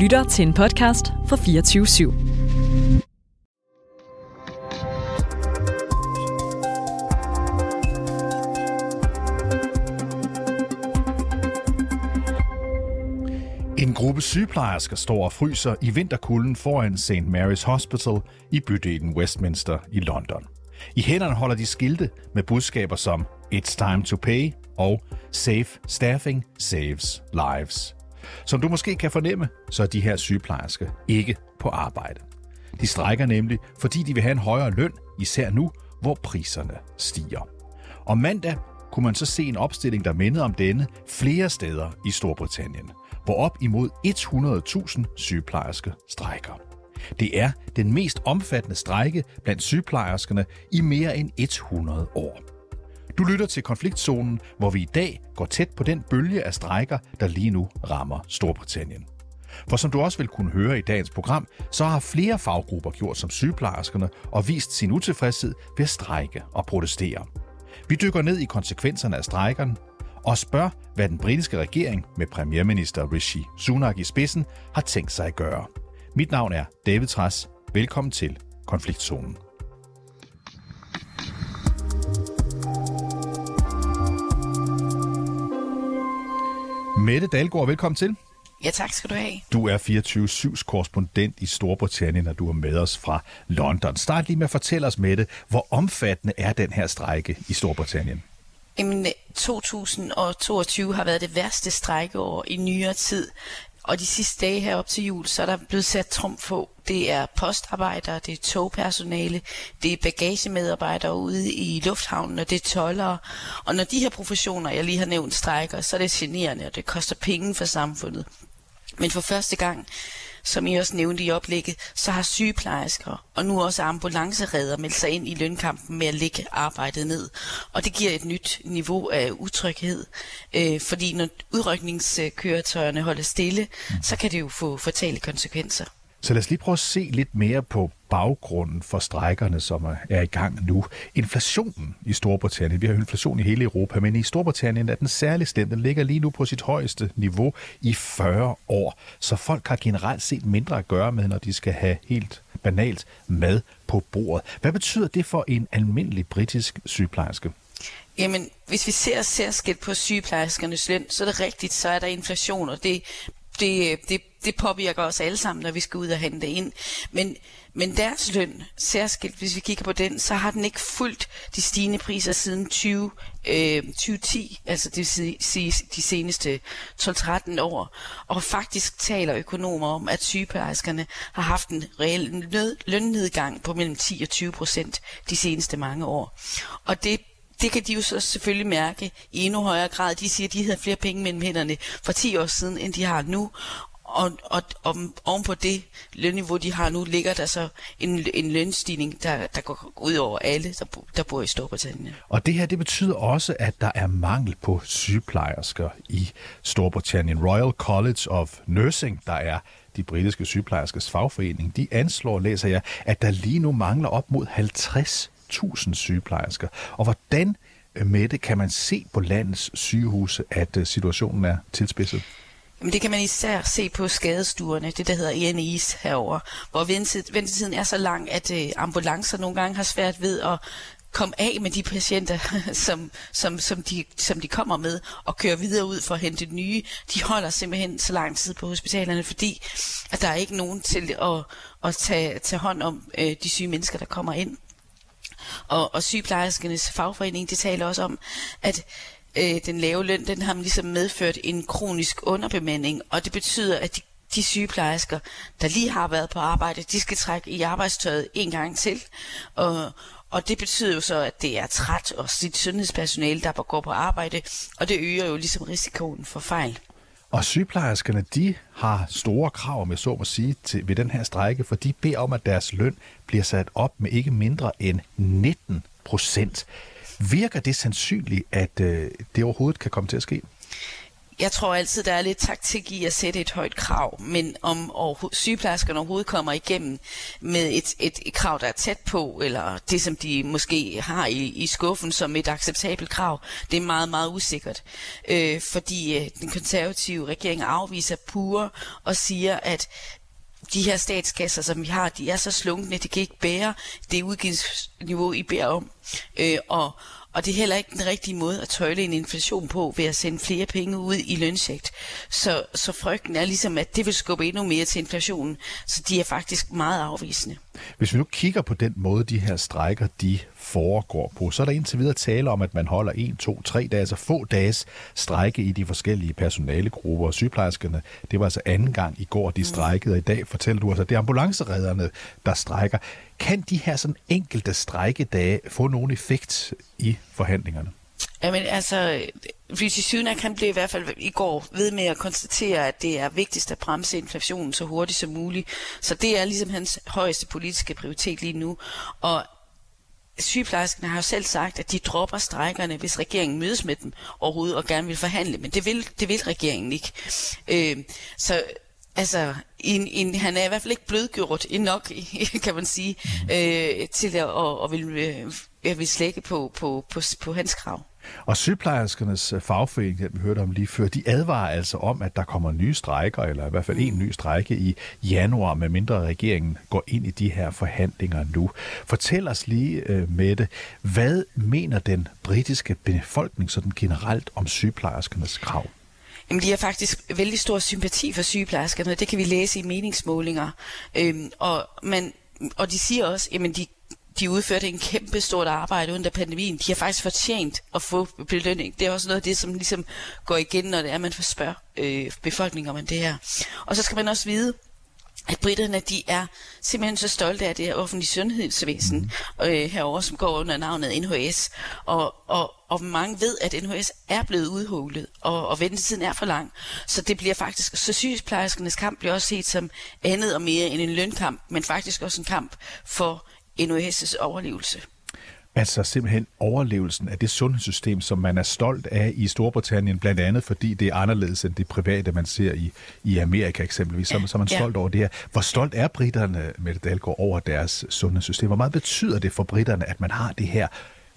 lytter til en podcast fra 24 /7. En gruppe sygeplejersker står og fryser i vinterkulden foran St. Mary's Hospital i bydelen Westminster i London. I hænderne holder de skilte med budskaber som It's time to pay og Safe staffing saves lives. Som du måske kan fornemme, så er de her sygeplejersker ikke på arbejde. De strækker nemlig, fordi de vil have en højere løn, især nu, hvor priserne stiger. Og mandag kunne man så se en opstilling, der mindede om denne flere steder i Storbritannien, hvor op imod 100.000 sygeplejersker strækker. Det er den mest omfattende strejke blandt sygeplejerskerne i mere end 100 år. Du lytter til konfliktzonen, hvor vi i dag går tæt på den bølge af strejker, der lige nu rammer Storbritannien. For som du også vil kunne høre i dagens program, så har flere faggrupper gjort som sygeplejerskerne og vist sin utilfredshed ved at strejke og protestere. Vi dykker ned i konsekvenserne af strejkerne og spørger, hvad den britiske regering med premierminister Rishi Sunak i spidsen har tænkt sig at gøre. Mit navn er David Træs. Velkommen til Konfliktzonen. Mette Dalgaard, velkommen til. Ja, tak skal du have. Du er 24-7's korrespondent i Storbritannien, og du er med os fra London. Start lige med at fortælle os, Mette, hvor omfattende er den her strejke i Storbritannien? Jamen, 2022 har været det værste strejkeår i nyere tid. Og de sidste dage her op til jul, så er der blevet sat trum på. Det er postarbejdere, det er togpersonale, det er bagagemedarbejdere ude i lufthavnen, og det er tollere. Og når de her professioner, jeg lige har nævnt, strækker, så er det generende, og det koster penge for samfundet. Men for første gang, som I også nævnte i oplægget, så har sygeplejersker og nu også ambulanceredder meldt sig ind i lønkampen med at lægge arbejdet ned. Og det giver et nyt niveau af utryghed, øh, fordi når udrykningskøretøjerne holder stille, så kan det jo få fatale konsekvenser. Så lad os lige prøve at se lidt mere på baggrunden for strækkerne, som er i gang nu. Inflationen i Storbritannien. Vi har inflation i hele Europa, men i Storbritannien er den særlig slem. Den ligger lige nu på sit højeste niveau i 40 år. Så folk har generelt set mindre at gøre med, når de skal have helt banalt mad på bordet. Hvad betyder det for en almindelig britisk sygeplejerske? Jamen, hvis vi ser særskilt på sygeplejerskernes løn, så er det rigtigt, så er der inflation, og det det, det, det påvirker os alle sammen, når vi skal ud og hente ind. Men, men deres løn, særskilt hvis vi kigger på den, så har den ikke fulgt de stigende priser siden 20, øh, 2010, altså det sige de seneste 12-13 år. Og faktisk taler økonomer om, at sygeplejerskerne har haft en reel lønnedgang på mellem 10 og 20 procent de seneste mange år. Og det det kan de jo så selvfølgelig mærke i endnu højere grad. De siger, at de havde flere penge mellem hænderne for 10 år siden, end de har nu. Og, og, og oven på det lønniveau, de har nu, ligger der så en, en lønstigning, der, der går ud over alle, der, der bor i Storbritannien. Og det her, det betyder også, at der er mangel på sygeplejersker i Storbritannien. Royal College of Nursing, der er de britiske sygeplejerskers fagforening, de anslår, læser jeg, at der lige nu mangler op mod 50 1000 sygeplejersker. Og hvordan øh, med det kan man se på landets sygehuse, at øh, situationen er tilspidset? Jamen, det kan man især se på skadestuerne, det der hedder ENI's herover, hvor ventetiden er så lang, at øh, ambulancer nogle gange har svært ved at komme af med de patienter, som, som, som, de, som de kommer med, og køre videre ud for at hente nye. De holder simpelthen så lang tid på hospitalerne, fordi at der er ikke nogen til at, at tage, tage hånd om øh, de syge mennesker, der kommer ind. Og, og sygeplejerskernes fagforening, de taler også om, at øh, den lave løn, den har ligesom medført en kronisk underbemanding, og det betyder, at de, de sygeplejersker, der lige har været på arbejde, de skal trække i arbejdstøjet en gang til. Og, og det betyder jo så, at det er træt og sit sundhedspersonale, der går på arbejde, og det øger jo ligesom risikoen for fejl. Og sygeplejerskerne, de har store krav, med så må sige, til, ved den her strejke, for de beder om, at deres løn bliver sat op med ikke mindre end 19 procent. Virker det sandsynligt, at øh, det overhovedet kan komme til at ske? Jeg tror altid, der er lidt taktik i at sætte et højt krav, men om overho- sygeplejerskerne overhovedet kommer igennem med et, et, et krav, der er tæt på, eller det, som de måske har i, i skuffen som et acceptabelt krav, det er meget, meget usikkert. Øh, fordi øh, den konservative regering afviser pure og siger, at de her statskasser, som vi har, de er så slunkne, det kan ikke bære det udgiftsniveau, I beder om. Øh, og, og det er heller ikke den rigtige måde at tøjle en inflation på ved at sende flere penge ud i lønsigt. Så, så frygten er ligesom, at det vil skubbe endnu mere til inflationen. Så de er faktisk meget afvisende. Hvis vi nu kigger på den måde, de her strækker, de foregår på, så er der indtil videre tale om, at man holder en, to, tre dage, altså få dages strække i de forskellige personalegrupper. Og sygeplejerskerne, det var altså anden gang i går, de strækkede, og i dag fortæller du altså, at det er ambulanceredderne, der strækker. Kan de her sådan enkelte strækkedage få nogen effekt i forhandlingerne? Jamen altså, Rishi Sunak han blev i hvert fald i går ved med at konstatere, at det er vigtigst at bremse inflationen så hurtigt som muligt. Så det er ligesom hans højeste politiske prioritet lige nu. Og sygeplejerskerne har jo selv sagt, at de dropper strækkerne, hvis regeringen mødes med dem overhovedet og gerne vil forhandle. Men det vil, det vil regeringen ikke. Øh, så altså, en, en, han er i hvert fald ikke blødgjort nok, kan man sige, øh, til at, at, at vil, at vil slække på, på, på, på hans krav. Og sygeplejerskernes øh, fagforening, den vi hørte om lige før, de advarer altså om, at der kommer nye strejker, eller i hvert fald en ny strejke i januar, med mindre regeringen går ind i de her forhandlinger nu. Fortæl os lige, øh, Mette, hvad mener den britiske befolkning sådan generelt om sygeplejerskernes krav? Jamen, de har faktisk vældig stor sympati for sygeplejerskerne, det kan vi læse i meningsmålinger. Øhm, og, man, og de siger også, jamen de de udførte en kæmpe stort arbejde under pandemien. De har faktisk fortjent at få belønning. Det er også noget af det, som ligesom går igen, når det er, man spørger øh, befolkningen om det her. Og så skal man også vide, at britterne de er simpelthen så stolte af det her offentlige sundhedsvæsen øh, herover som går under navnet NHS. Og, og, og mange ved, at NHS er blevet udhulet, og, og ventetiden er for lang. Så det bliver faktisk, så sygeplejerskernes kamp bliver også set som andet og mere end en lønkamp, men faktisk også en kamp for NOS' overlevelse. Altså simpelthen overlevelsen af det sundhedssystem, som man er stolt af i Storbritannien, blandt andet fordi det er anderledes end det private, man ser i, i Amerika eksempelvis. Så, ja, så er man ja. stolt over det her. Hvor stolt er britterne, Mette Dahlgaard, over deres sundhedssystem? Hvor meget betyder det for britterne, at man har det her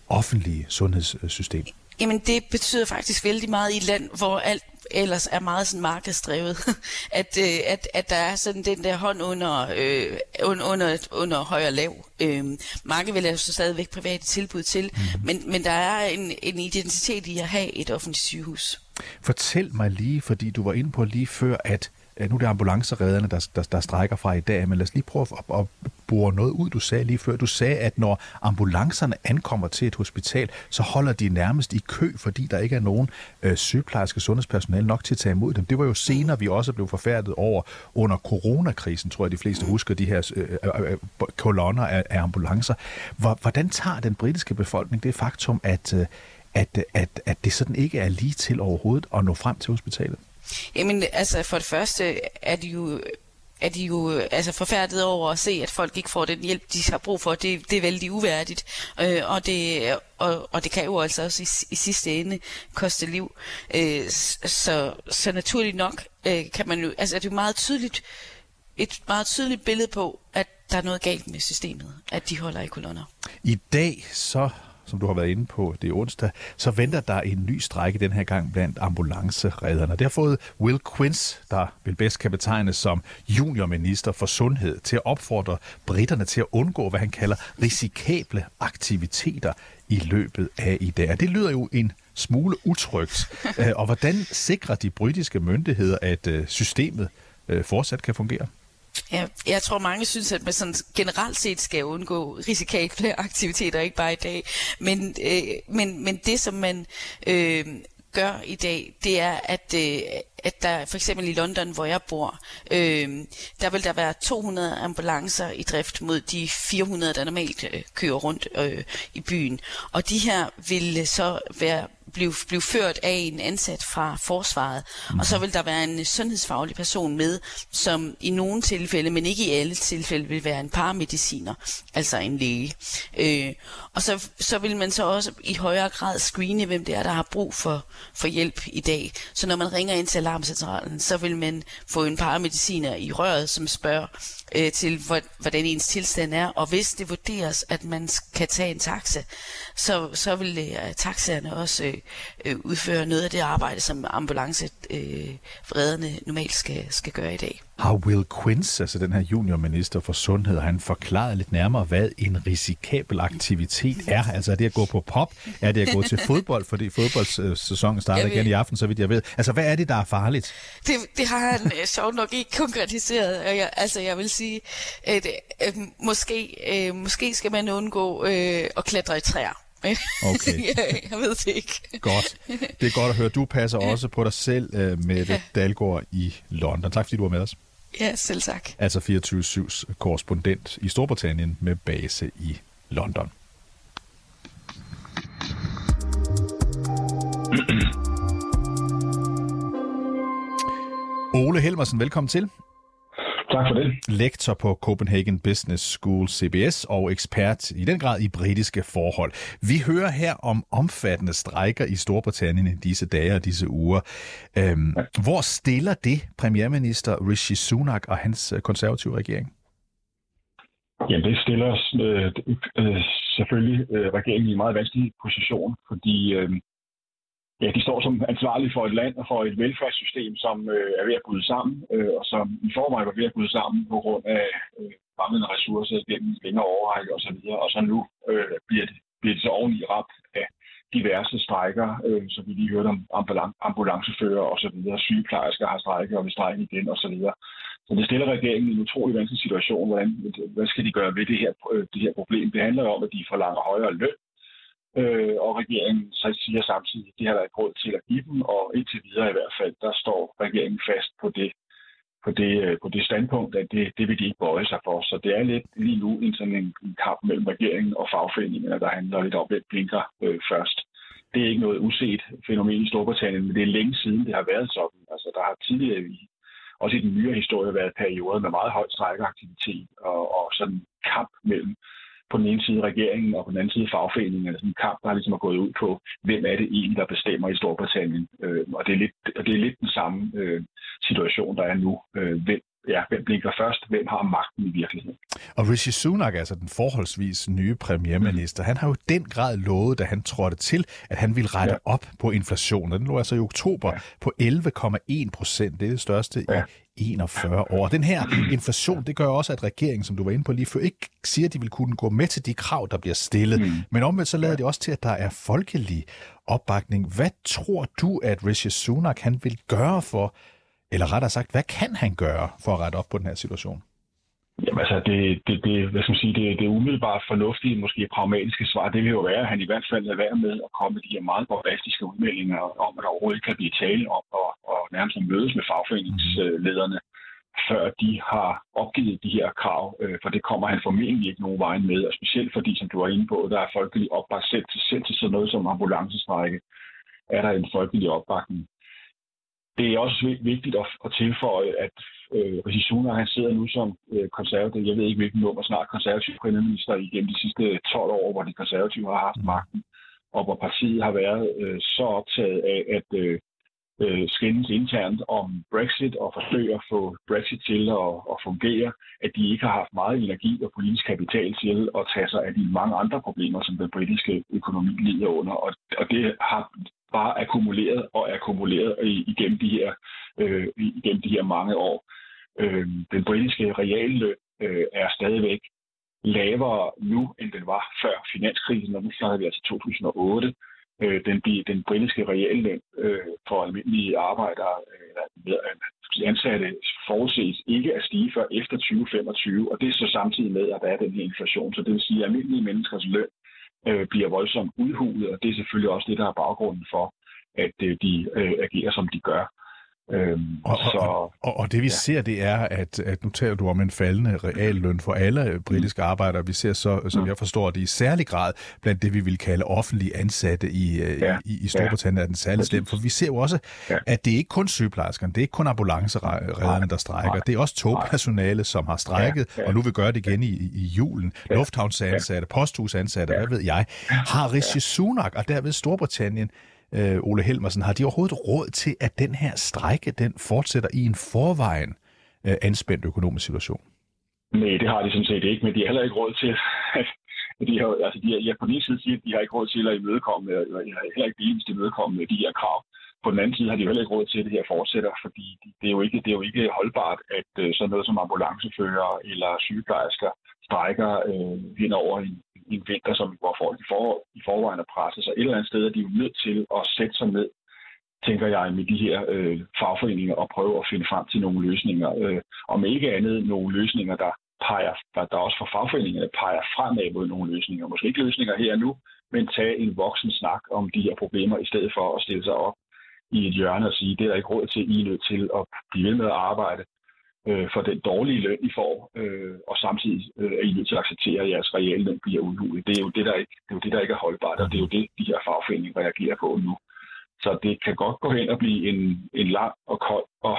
offentlige sundhedssystem? Jamen det betyder faktisk vældig meget i et land, hvor alt ellers er meget sådan markedsdrevet, at, øh, at, at der er sådan den der hånd under, øh, under, under høj og lav. Øh, mange vil altså stadigvæk private tilbud til, mm. men, men der er en, en identitet i at have et offentligt sygehus. Fortæl mig lige, fordi du var inde på lige før, at Øh, nu er det ambulanceredderne, der, der, der strækker fra i dag, men lad os lige prøve at, at bore noget ud, du sagde lige før. Du sagde, at når ambulancerne ankommer til et hospital, så holder de nærmest i kø, fordi der ikke er nogen øh, sygeplejerske sundhedspersonale nok til at tage imod dem. Det var jo senere, vi også blev forfærdet over under coronakrisen, tror jeg, de fleste husker de her øh, øh, øh, øh, øh kolonner af, af ambulancer. Hvordan tager den britiske befolkning det faktum, at, øh, at, at, at det sådan ikke er lige til overhovedet at nå frem til hospitalet? Jamen, altså for det første er de jo er de jo altså forfærdet over at se, at folk ikke får den hjælp, de har brug for. Det, det er vældig uværdigt, øh, og, det, og, og det kan jo altså også i, i sidste ende koste liv. Øh, så, så naturligt nok øh, kan man jo, altså er det jo meget tydeligt, et meget tydeligt billede på, at der er noget galt med systemet, at de holder i kolonner. I dag så som du har været inde på, det er onsdag, så venter der en ny strække den her gang blandt ambulanceredderne. Det har fået Will Quince, der vil bedst kan betegnes som juniorminister for sundhed, til at opfordre britterne til at undgå, hvad han kalder risikable aktiviteter i løbet af i dag. Det lyder jo en smule utrygt. Øh, og hvordan sikrer de britiske myndigheder, at øh, systemet øh, fortsat kan fungere? Ja, jeg tror mange synes, at man sådan generelt set skal undgå risikable aktiviteter, ikke bare i dag. Men, øh, men, men det, som man øh, gør i dag, det er, at, øh, at der for eksempel i London, hvor jeg bor, øh, der vil der være 200 ambulancer i drift mod de 400, der normalt øh, kører rundt øh, i byen. Og de her vil så være blive, blive ført af en ansat fra forsvaret. Mm. Og så vil der være en sundhedsfaglig person med, som i nogle tilfælde, men ikke i alle tilfælde, vil være en paramediciner, altså en læge. Øh, og så, så vil man så også i højere grad screene, hvem det er, der har brug for, for hjælp i dag. Så når man ringer ind til alarmcentralen, så vil man få en paramediciner i røret, som spørger øh, til, hvordan ens tilstand er. Og hvis det vurderes, at man kan tage en taxa, så, så vil øh, taxaerne også øh, øh, udføre noget af det arbejde, som ambulanceredderne øh, normalt skal, skal gøre i dag. Har Will Quince, altså den her juniorminister for sundhed, han forklaret lidt nærmere, hvad en risikabel aktivitet er? Altså er det at gå på pop? Er det at gå til fodbold? Fordi fodboldsæsonen starter igen i aften, så vidt jeg ved. Altså hvad er det, der er farligt? Det, det har han øh, sjovt nok ikke konkretiseret. Jeg, altså jeg vil sige, at øh, måske, øh, måske skal man undgå øh, at klatre i træer. Okay. jeg ved det ikke. Godt. Det er godt at høre. Du passer også på dig selv, med ja. Dalgaard i London. Tak fordi du var med os. Ja, selv tak. Altså 24-7's korrespondent i Storbritannien med base i London. Ole Helmersen, velkommen til. Tak for det. Lektor på Copenhagen Business School CBS og ekspert i den grad i britiske forhold. Vi hører her om omfattende strejker i Storbritannien i disse dage og disse uger. Øhm, ja. Hvor stiller det premierminister Rishi Sunak og hans øh, konservative regering? Ja, det stiller øh, øh, selvfølgelig øh, regeringen i en meget vanskelig position, fordi øh, ja, de står som ansvarlige for et land og for et velfærdssystem, som øh, er ved at bryde sammen, øh, og som i forvejen var ved at bryde sammen på grund af øh, manglende ressourcer gennem længere overrække osv. Og, og så nu øh, bliver, det, bliver det så oveni ramt af diverse strækker, øh, som vi lige hørte om ambulan- ambulancefører og så videre, sygeplejersker har strækket og vil strække igen og så videre. Så det stiller regeringen i en utrolig vanskelig situation. Hvordan, hvad skal de gøre ved det her, øh, det her problem? Det handler jo om, at de forlanger højere løn, Øh, og regeringen så siger samtidig, at det har været råd til at give dem, og indtil videre i hvert fald, der står regeringen fast på det, på det, øh, på det standpunkt, at det, det vil de ikke bøje sig for. Så det er lidt lige nu en sådan en, en kamp mellem regeringen og fagforeningerne, der handler lidt om, hvem blinker øh, først. Det er ikke noget uset fænomen i Storbritannien, men det er længe siden, det har været sådan. Altså, der har tidligere i, også i den nyere historie været perioder med meget høj strækkeaktivitet og, og sådan kamp mellem på den ene side regeringen og på den anden side fagforeningen, altså en kamp, der ligesom er gået ud på, hvem er det egentlig, der bestemmer i Storbritannien. Øh, og, det er lidt, og det er lidt den samme øh, situation, der er nu. Øh, hvem, ja, hvem blinker først? Hvem har magten i virkeligheden? Og Rishi Sunak, altså den forholdsvis nye premierminister, mm. han har jo den grad lovet, da han trådte til, at han ville rette ja. op på inflationen. Den lå altså i oktober ja. på 11,1 procent. Det er det største ja. I 41 år. Den her inflation, det gør også, at regeringen, som du var inde på lige før, ikke siger, at de vil kunne gå med til de krav, der bliver stillet. Mm. Men omvendt så lader det også til, at der er folkelig opbakning. Hvad tror du, at Rishi Sunak han vil gøre for, eller rettere sagt, hvad kan han gøre for at rette op på den her situation? Jamen altså, det, det, det, hvad skal man sige, det, det umiddelbart fornuftige, måske pragmatiske svar, det vil jo være, at han i hvert fald lader være med at komme med de her meget bombastiske udmeldinger om, at der overhovedet kan blive tale om og, og nærmest mødes med fagforeningslederne, før de har opgivet de her krav, øh, for det kommer han formentlig ikke nogen vej med, og specielt fordi, som du var inde på, der er folkelig opbakning. Selv til, selv til sådan noget som ambulancestrække, er der en folkelig opbakning. Det er også vigtigt at, at tilføje, at øh, Rishi Sunak, han sidder nu som øh, konservativ, jeg ved ikke hvilken nummer, snart konservativ premierminister igennem de sidste 12 år, hvor de konservative har haft magten, og hvor partiet har været øh, så optaget af at øh, øh, skændes internt om Brexit og forsøge at få Brexit til at, at fungere, at de ikke har haft meget energi og politisk kapital til at tage sig af de mange andre problemer, som den britiske økonomi lider under. Og, og det har bare akkumuleret og akkumuleret igennem de her, øh, igennem de her mange år. Øh, den britiske realløn øh, er stadigvæk lavere nu, end den var før finanskrisen, og nu snakker vi altså 2008. Øh, den, den britiske realløn øh, for almindelige arbejdere, eller øh, ansatte, forudses ikke at stige før efter 2025, og det er så samtidig med, at der er den her inflation. Så det vil sige, at almindelige menneskers løn øh, bliver voldsomt udhulet, og det er selvfølgelig også det, der er baggrunden for, at øh, de øh, agerer, som de gør. Øhm, og, så, og, og, det vi ja. ser, det er, at, at nu taler du om en faldende realløn for alle britiske mm. arbejdere. Vi ser så, som mm. jeg forstår det, i særlig grad blandt det, vi vil kalde offentlige ansatte i, øh, ja. i, i Storbritannien, ja. er den særlig slem. For vi ser jo også, ja. at det er ikke kun sygeplejerskerne, det er ikke kun ambulanceredderne, der strækker. Nej. Det er også togpersonale, som har strækket, ja. Ja. og nu vil gøre det igen i, i julen. Ja. Lufthavnsansatte, ja. posthusansatte, ja. hvad ved jeg. Har Rishi Sunak og derved Storbritannien øh, Ole Helmersen, har de overhovedet råd til, at den her strække, den fortsætter i en forvejen øh, anspændt økonomisk situation? Nej, det har de sådan set ikke, men de har heller ikke råd til, at de har, altså de har, ja, på den ene side siger, at de har ikke råd til at imødekomme, eller heller ikke billigst imødekomme øh, de her krav. På den anden side har de heller ikke råd til, at det her fortsætter, fordi det er jo ikke, det er jo ikke holdbart, at øh, sådan noget som ambulancefører eller sygeplejersker strækker øh, hen over en, i en vinter, som, hvor folk i, for, i forvejen er presset. Så et eller andet sted er de jo nødt til at sætte sig ned, tænker jeg, med de her øh, fagforeninger og prøve at finde frem til nogle løsninger. Øh, og ikke andet nogle løsninger, der peger, der, der også for fagforeningerne peger fremad mod nogle løsninger. Måske ikke løsninger her og nu, men tage en voksen snak om de her problemer, i stedet for at stille sig op i et hjørne og sige, det er der ikke råd til, I er nødt til at blive ved med at arbejde øh, for den dårlige løn, I får, øh, og samtidig øh, er I nødt til at acceptere, at jeres reelle løn bliver udhulet. Det er jo det, der ikke, det er jo det, der ikke er holdbart, og det er jo det, de her fagforeninger reagerer på nu. Så det kan godt gå hen og blive en, en lang og kold og,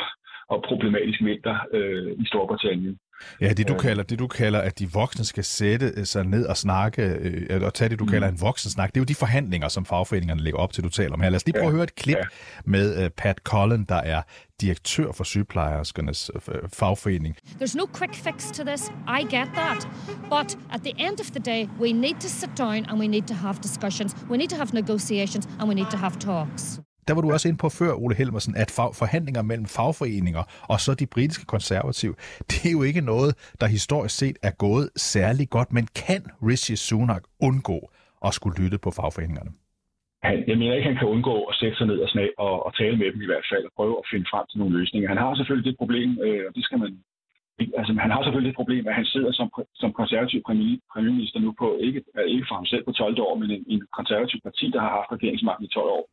og problematisk vinter øh, i Storbritannien. Ja, det du, kalder, det du kalder, at de voksne skal sætte øh, sig ned og snakke, øh, og tage det, du mm. kalder en voksensnak, det er jo de forhandlinger, som fagforeningerne lægger op til, du taler om her. Lad os lige prøve ja. at høre et klip ja. med uh, Pat Cullen, der er direktør for sygeplejerskernes uh, fagforening. There's no quick fix to this. I get that. But at the end of the day, we need to sit down and we need to have discussions. We need to have negotiations and we need to have talks der var du også ind på før, Ole Helmersen, at forhandlinger mellem fagforeninger og så de britiske konservative, det er jo ikke noget, der historisk set er gået særlig godt, men kan Rishi Sunak undgå at skulle lytte på fagforeningerne? Han, jeg mener ikke, han kan undgå at sætte sig ned og, snab, og, og tale med dem i hvert fald, og prøve at finde frem til nogle løsninger. Han har selvfølgelig det problem, øh, og det skal man Altså, han har selvfølgelig et problem, at han sidder som, som konservativ premierminister nu på, ikke, ikke for ham selv på 12 år, men en, en konservativ parti, der har haft regeringsmagten i 12 år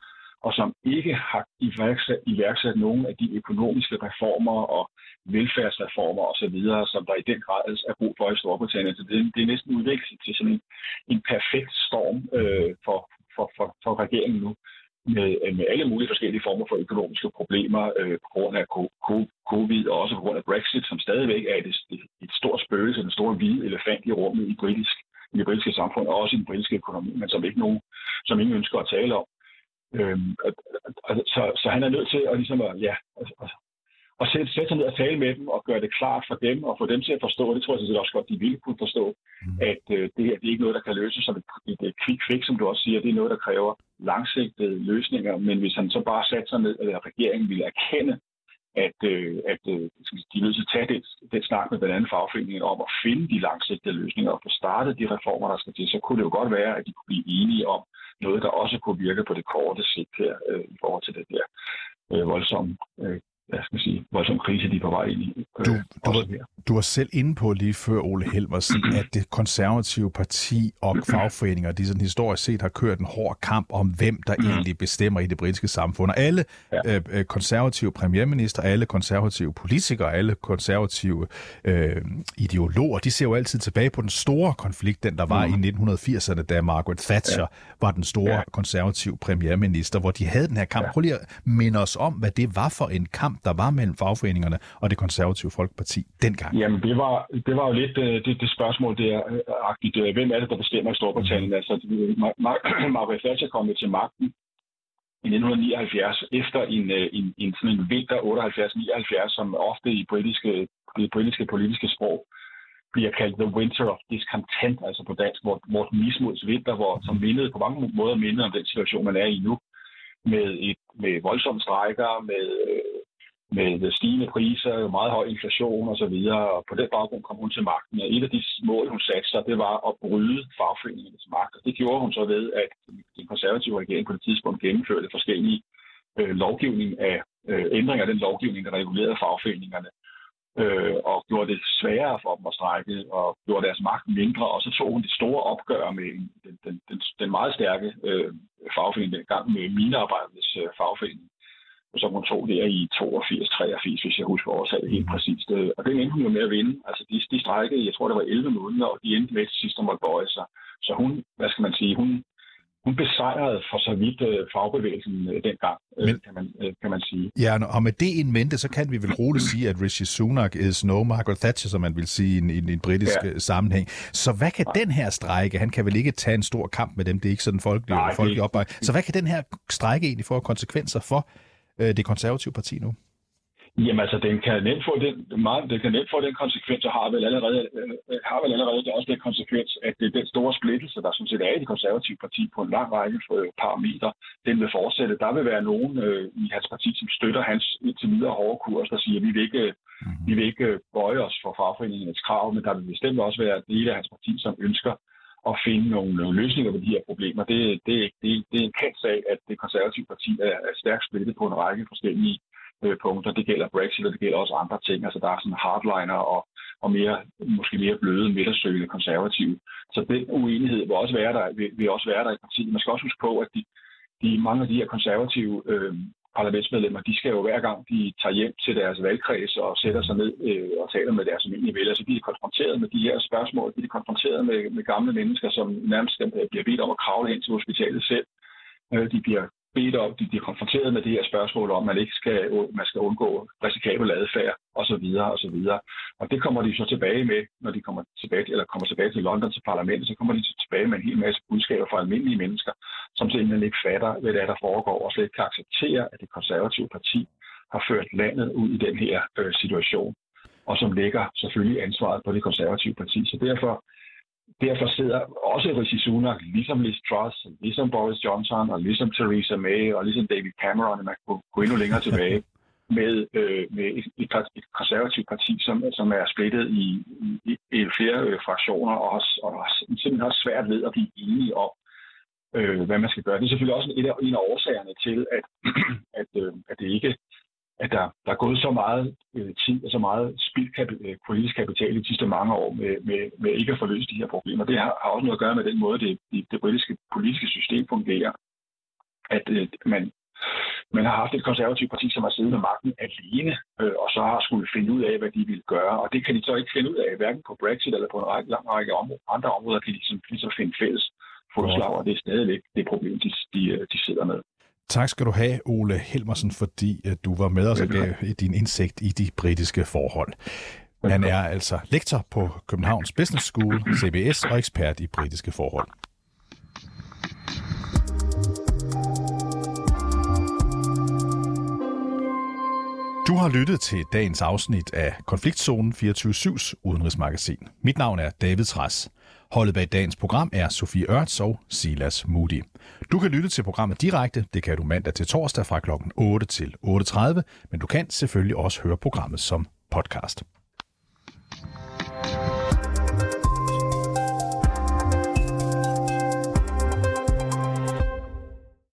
og som ikke har iværksat, iværksat nogen af de økonomiske reformer og velfærdsreformer osv., som der i den grad er brug for i Storbritannien. Så det, det er næsten udviklet til sådan en, en perfekt storm øh, for, for, for, for regeringen nu, med, med alle mulige forskellige former for økonomiske problemer øh, på grund af covid og også på grund af Brexit, som stadigvæk er et, et stort spøgelse, en stor hvide elefant i rummet i, britisk, i det britiske samfund, og også i den britiske økonomi, men som ikke nogen, som ingen ønsker at tale om. Øhm, og, og, så, så han er nødt til at, ligesom at, ja, at, at, sætte, sætte sig ned og tale med dem og gøre det klart for dem og få dem til at forstå, det tror jeg også godt, de ville kunne forstå, mm. at øh, det her det er ikke noget, der kan løses som et, et, et quick fix, som du også siger. Det er noget, der kræver langsigtede løsninger, men hvis han så bare satte sig ned, eller regeringen ville erkende, at, øh, at øh, de er nødt til at tage det, det snak med blandt andet fagforeningen om at finde de langsigtede løsninger og få startet de reformer, der skal til, så kunne det jo godt være, at de kunne blive enige om noget, der også kunne virke på det korte sigt her øh, i forhold til det der øh, voldsomme øh, hvad skal sige, voldsom krise, de er på vej ind i. Øh, du, du, var, du var selv inde på lige før, Ole Helmersen, at det konservative parti og fagforeninger, de sådan historisk set har kørt en hård kamp om, hvem der mm. egentlig bestemmer i det britiske samfund. Og alle ja. øh, øh konservative premierminister, alle konservative politikere, alle konservative øh, ideologer, de ser jo altid tilbage på den store konflikt, den der var mm. i 1980'erne, da Margaret Thatcher ja. var den store ja. konservative premierminister, hvor de havde den her kamp. Ja. Prøv lige at minde os om, hvad det var for en kamp, der var mellem fagforeningerne og det konservative folkeparti dengang? Jamen, det var, det var jo lidt øh, det, det spørgsmål der, øh, agtigt, øh, hvem er det, der bestemmer i Storbritannien? Mm. Altså, Margaret Thatcher kom til magten i 1979 efter en, en, en, sådan en vinter 78-79, som ofte i britiske, det britiske politiske sprog bliver kaldt The Winter of Discontent, altså på dansk, hvor, hvor mismods vinter, hvor, som mindede, på mange måder mindede om den situation, man er i nu, med, et, med voldsomme strækker, med med stigende priser, meget høj inflation osv., og på den baggrund kom hun til magten. Og et af de mål, hun satte sig, det var at bryde fagforeningernes magt. Og det gjorde hun så ved, at den konservative regering på det tidspunkt gennemførte forskellige øh, lovgivning af øh, ændringer af den lovgivning, der regulerede fagforeningerne, øh, og gjorde det sværere for dem at strække, og gjorde deres magt mindre, og så tog hun det store opgør med den, den, den, den meget stærke øh, fagforening dengang med minearbejdernes øh, fagforening som hun tog der i 82-83, hvis jeg husker årsaget helt præcist. Og den endte hun jo med at vinde. Altså, de, de strækkede, jeg tror, det var 11 måneder, og de endte med til sidst, at måtte bøje sig. Så hun, hvad skal man sige, hun, hun besejrede for så vidt øh, fagbevægelsen øh, dengang, øh, Men, kan, man, øh, kan man sige. Ja, og med det in mente, så kan vi vel roligt sige, at Rishi Sunak is no Margaret Thatcher, som man vil sige i en, en, en britisk ja. Øh, sammenhæng. Så hvad kan Nej. den her strække? Han kan vel ikke tage en stor kamp med dem, det er ikke sådan folkelig, Nej, folkelig opbakning. Så hvad kan den her strække egentlig få konsekvenser for øh, det konservative parti nu? Jamen altså, den kan nemt få den, meget, den, kan nemt få den konsekvens, og har vel allerede, øh, har vel allerede også den konsekvens, at det den store splittelse, der sådan set er i det konservative parti på en lang række parametre, den vil fortsætte. Der vil være nogen øh, i hans parti, som støtter hans indtil videre hårde kurs, der siger, at vi vil ikke, mm-hmm. vi vil ikke bøje os for fagforeningens krav, men der vil bestemt også være dele af hans parti, som ønsker at finde nogle, nogle løsninger på de her problemer. Det, det, det, det er en kendt sag, at det konservative parti er, er stærkt splittet på en række forskellige øh, punkter. Det gælder Brexit, og det gælder også andre ting. Altså, der er sådan hardliner og, og mere, måske mere bløde, midtersøgende konservative. Så den uenighed vil også være der, vil, vil også være der i partiet. Man skal også huske på, at de, de, mange af de her konservative øh, parlamentsmedlemmer, de skal jo hver gang, de tager hjem til deres valgkreds og sætter sig ned øh, og taler med deres almindelige vælgere, så bliver de konfronteret med de her spørgsmål, de er konfronteret med, med gamle mennesker, som nærmest øh, bliver bedt om at kravle ind til hospitalet selv. Øh, de bliver bedt om, de bliver konfronteret med det her spørgsmål om, at man ikke skal, man skal undgå risikabel adfærd osv. osv. Og det kommer de så tilbage med, når de kommer tilbage, eller kommer tilbage til London til parlamentet, så kommer de så tilbage med en hel masse budskaber fra almindelige mennesker, som simpelthen ikke fatter, hvad det er, der foregår, og slet ikke kan acceptere, at det konservative parti har ført landet ud i den her øh, situation, og som lægger selvfølgelig ansvaret på det konservative parti. Så derfor derfor sidder også Rishi Sunak, ligesom Liz Truss, ligesom Boris Johnson, og ligesom Theresa May, og ligesom David Cameron, man kan gå endnu længere tilbage, med, øh, med et, et, et konservativt parti, som, som er splittet i, i, i flere øh, fraktioner, og, har, og har simpelthen også svært ved at blive enige om, øh, hvad man skal gøre. Det er selvfølgelig også en af, en af årsagerne til, at, at, øh, at det ikke at der, der er gået så meget øh, tid og så meget spildt kapi- øh, politisk kapital i de sidste mange år med, med, med ikke at få løst de her problemer. Det har, har også noget at gøre med den måde, det, det, det britiske politiske system fungerer. At øh, man, man har haft et konservativt parti, som har siddet med magten alene, øh, og så har skulle finde ud af, hvad de vil gøre. Og det kan de så ikke finde ud af, hverken på Brexit eller på en række, lang række områder. andre områder, kan de ligesom, ligesom finde fælles fodslag, og det er stadigvæk det problem, de, de, de sidder med. Tak skal du have, Ole Helmersen, fordi at du var med os og gav din indsigt i de britiske forhold. Han er altså lektor på Københavns Business School, CBS og ekspert i britiske forhold. Du har lyttet til dagens afsnit af Konfliktzonen 24-7's udenrigsmagasin. Mit navn er David Træs. Holdet bag dagens program er Sofie Ørts og Silas Moody. Du kan lytte til programmet direkte. Det kan du mandag til torsdag fra kl. 8 til 8.30, men du kan selvfølgelig også høre programmet som podcast. thank you